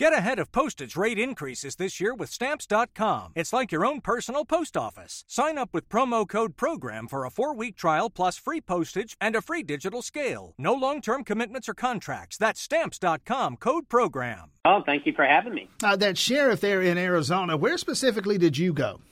Get ahead of postage rate increases this year with Stamps.com. It's like your own personal post office. Sign up with promo code PROGRAM for a four week trial plus free postage and a free digital scale. No long term commitments or contracts. That's Stamps.com code PROGRAM. Oh, thank you for having me. Uh, that sheriff there in Arizona, where specifically did you go?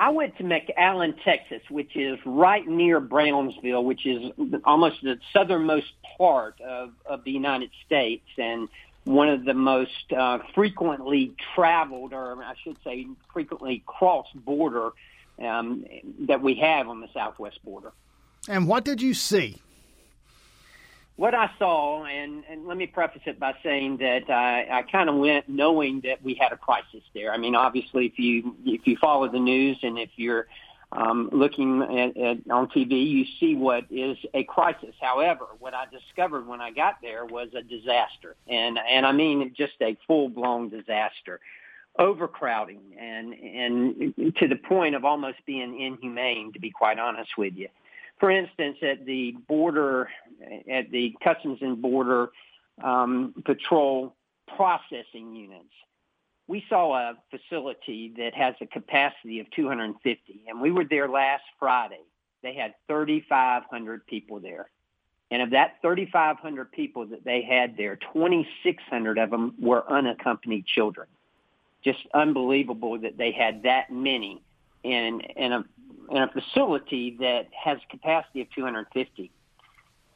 I went to McAllen, Texas, which is right near Brownsville, which is almost the southernmost part of, of the United States. And one of the most uh, frequently traveled, or I should say, frequently crossed border um, that we have on the southwest border. And what did you see? What I saw, and, and let me preface it by saying that I, I kind of went knowing that we had a crisis there. I mean, obviously, if you if you follow the news and if you're um, looking at, at, on TV, you see what is a crisis. However, what I discovered when I got there was a disaster, and and I mean just a full blown disaster, overcrowding, and and to the point of almost being inhumane, to be quite honest with you. For instance, at the border, at the Customs and Border um, Patrol processing units, we saw a facility that has a capacity of 250, and we were there last Friday. They had 3,500 people there. And of that 3,500 people that they had there, 2,600 of them were unaccompanied children. Just unbelievable that they had that many in, in, a, in a facility that has capacity of 250.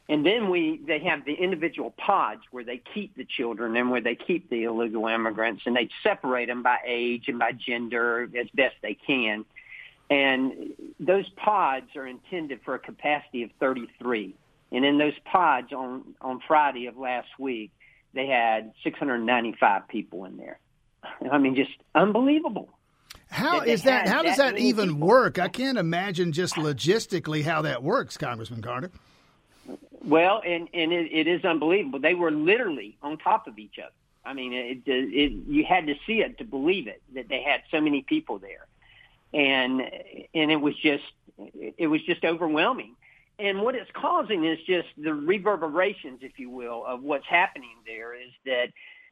And then we, they have the individual pods where they keep the children and where they keep the illegal immigrants and they separate them by age and by gender as best they can. And those pods are intended for a capacity of 33. And in those pods on, on Friday of last week, they had 695 people in there. I mean, just unbelievable. How is that? How does that, that even people. work? I can't imagine just logistically how that works, Congressman Carter. Well, and and it, it is unbelievable. They were literally on top of each other. I mean, it, it, you had to see it to believe it that they had so many people there, and and it was just it was just overwhelming. And what it's causing is just the reverberations, if you will, of what's happening there. Is that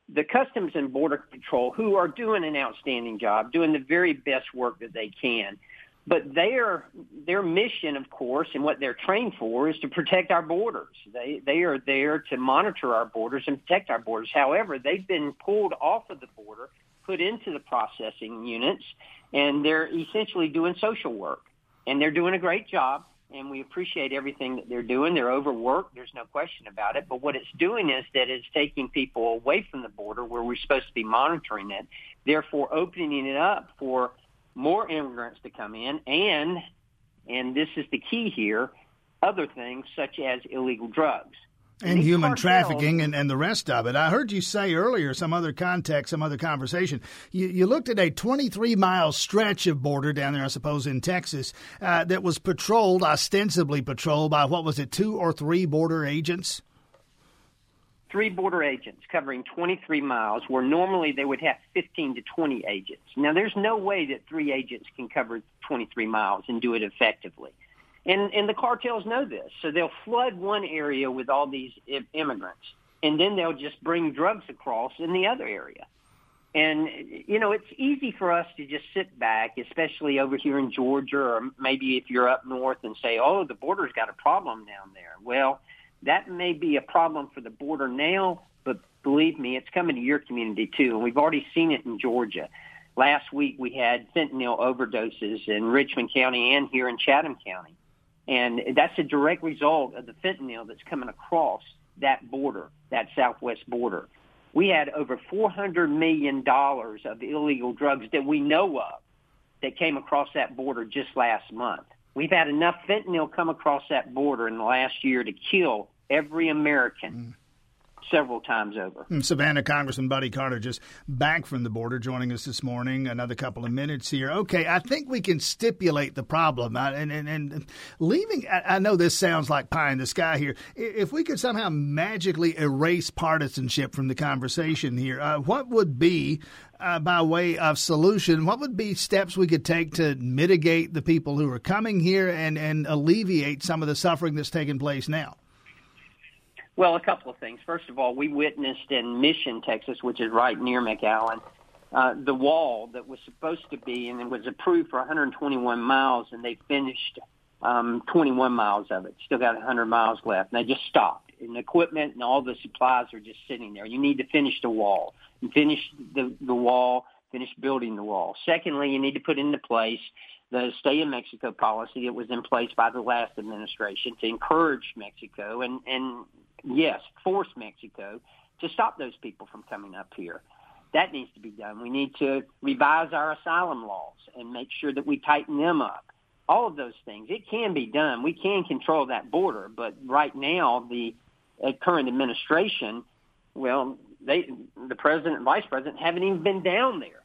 the Customs and Border Patrol, who are doing an outstanding job, doing the very best work that they can, but their their mission, of course, and what they're trained for is to protect our borders. They they are there to monitor our borders and protect our borders. However, they've been pulled off of the border, put into the processing units, and they're essentially doing social work. And they're doing a great job, and we appreciate everything that they're doing. They're overworked, there's no question about it. But what it's doing is that it's taking people away from the border where we're supposed to be monitoring it, therefore opening it up for more immigrants to come in, and and this is the key here, other things such as illegal drugs. And, human cartels, trafficking and, and the rest of it. I heard you say earlier, some other context, some other conversation. You, you looked at a 23 mile stretch of border down there, I suppose, in Texas, uh, that was patrolled, ostensibly patrolled by what was it, two or three border agents? Three border agents covering 23 miles where normally they would have 15 to 20 agents. Now, there's no way that three agents can cover 23 miles and do it effectively. And, and the cartels know this. So they'll flood one area with all these immigrants, and then they'll just bring drugs across in the other area. And, you know, it's easy for us to just sit back, especially over here in Georgia, or maybe if you're up north and say, oh, the border's got a problem down there. Well, that may be a problem for the border now, but believe me, it's coming to your community too. And we've already seen it in Georgia. Last week we had fentanyl overdoses in Richmond County and here in Chatham County. And that's a direct result of the fentanyl that's coming across that border, that southwest border. We had over $400 million of illegal drugs that we know of that came across that border just last month. We've had enough fentanyl come across that border in the last year to kill every American. Mm several times over. Mm, Savannah Congressman Buddy Carter just back from the border joining us this morning. Another couple of minutes here. Okay, I think we can stipulate the problem. And, and, and leaving, I know this sounds like pie in the sky here. If we could somehow magically erase partisanship from the conversation here, uh, what would be uh, by way of solution, what would be steps we could take to mitigate the people who are coming here and, and alleviate some of the suffering that's taking place now? Well, a couple of things. First of all, we witnessed in Mission, Texas, which is right near McAllen, uh, the wall that was supposed to be and it was approved for 121 miles, and they finished um, 21 miles of it. Still got 100 miles left, and they just stopped. And the equipment and all the supplies are just sitting there. You need to finish the wall finish the the wall, finish building the wall. Secondly, you need to put into place the stay in Mexico policy that was in place by the last administration to encourage Mexico and and yes, force Mexico to stop those people from coming up here. That needs to be done. We need to revise our asylum laws and make sure that we tighten them up. All of those things. It can be done. We can control that border, but right now the uh, current administration, well, they the president and vice president haven't even been down there.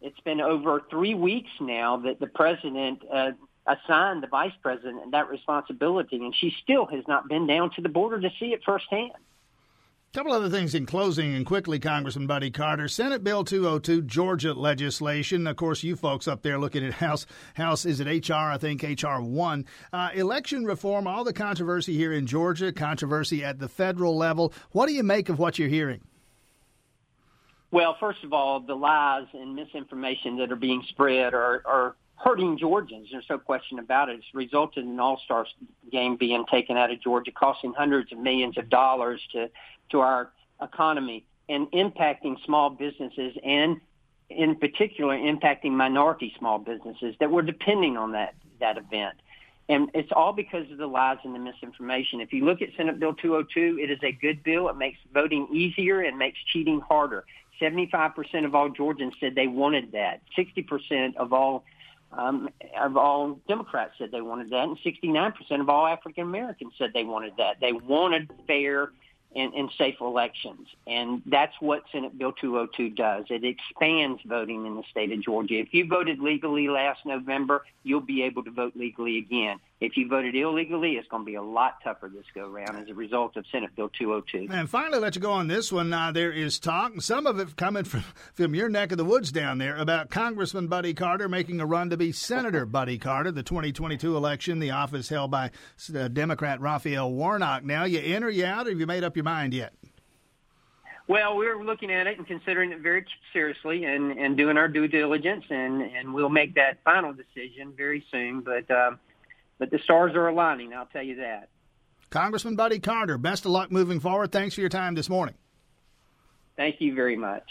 It's been over three weeks now that the president uh, assigned the vice president that responsibility, and she still has not been down to the border to see it firsthand. A couple other things in closing and quickly, Congressman Buddy Carter. Senate Bill 202, Georgia legislation. Of course, you folks up there looking at House, House is it HR? I think HR 1. Uh, election reform, all the controversy here in Georgia, controversy at the federal level. What do you make of what you're hearing? Well, first of all, the lies and misinformation that are being spread are, are hurting Georgians. There's no question about it. It's resulted in an all-star game being taken out of Georgia, costing hundreds of millions of dollars to to our economy and impacting small businesses and in particular impacting minority small businesses that were depending on that, that event. And it's all because of the lies and the misinformation. If you look at Senate Bill 202, it is a good bill. It makes voting easier and makes cheating harder. 75% of all Georgians said they wanted that. 60% of all um, of all Democrats said they wanted that, and 69% of all African Americans said they wanted that. They wanted fair and, and safe elections. And that's what Senate Bill 202 does. It expands voting in the state of Georgia. If you voted legally last November, you'll be able to vote legally again. If you voted illegally, it's going to be a lot tougher this go round as a result of Senate Bill 202. And finally, let you go on this one. Uh, there is talk, some of it coming from, from your neck of the woods down there, about Congressman Buddy Carter making a run to be Senator Buddy Carter, the 2022 election, the office held by uh, Democrat Raphael Warnock. Now, you in or you out, or have you made up your mind yet? Well, we're looking at it and considering it very seriously and, and doing our due diligence, and, and we'll make that final decision very soon. But uh, but the stars are aligning. I'll tell you that. Congressman Buddy Carter, best of luck moving forward. Thanks for your time this morning. Thank you very much.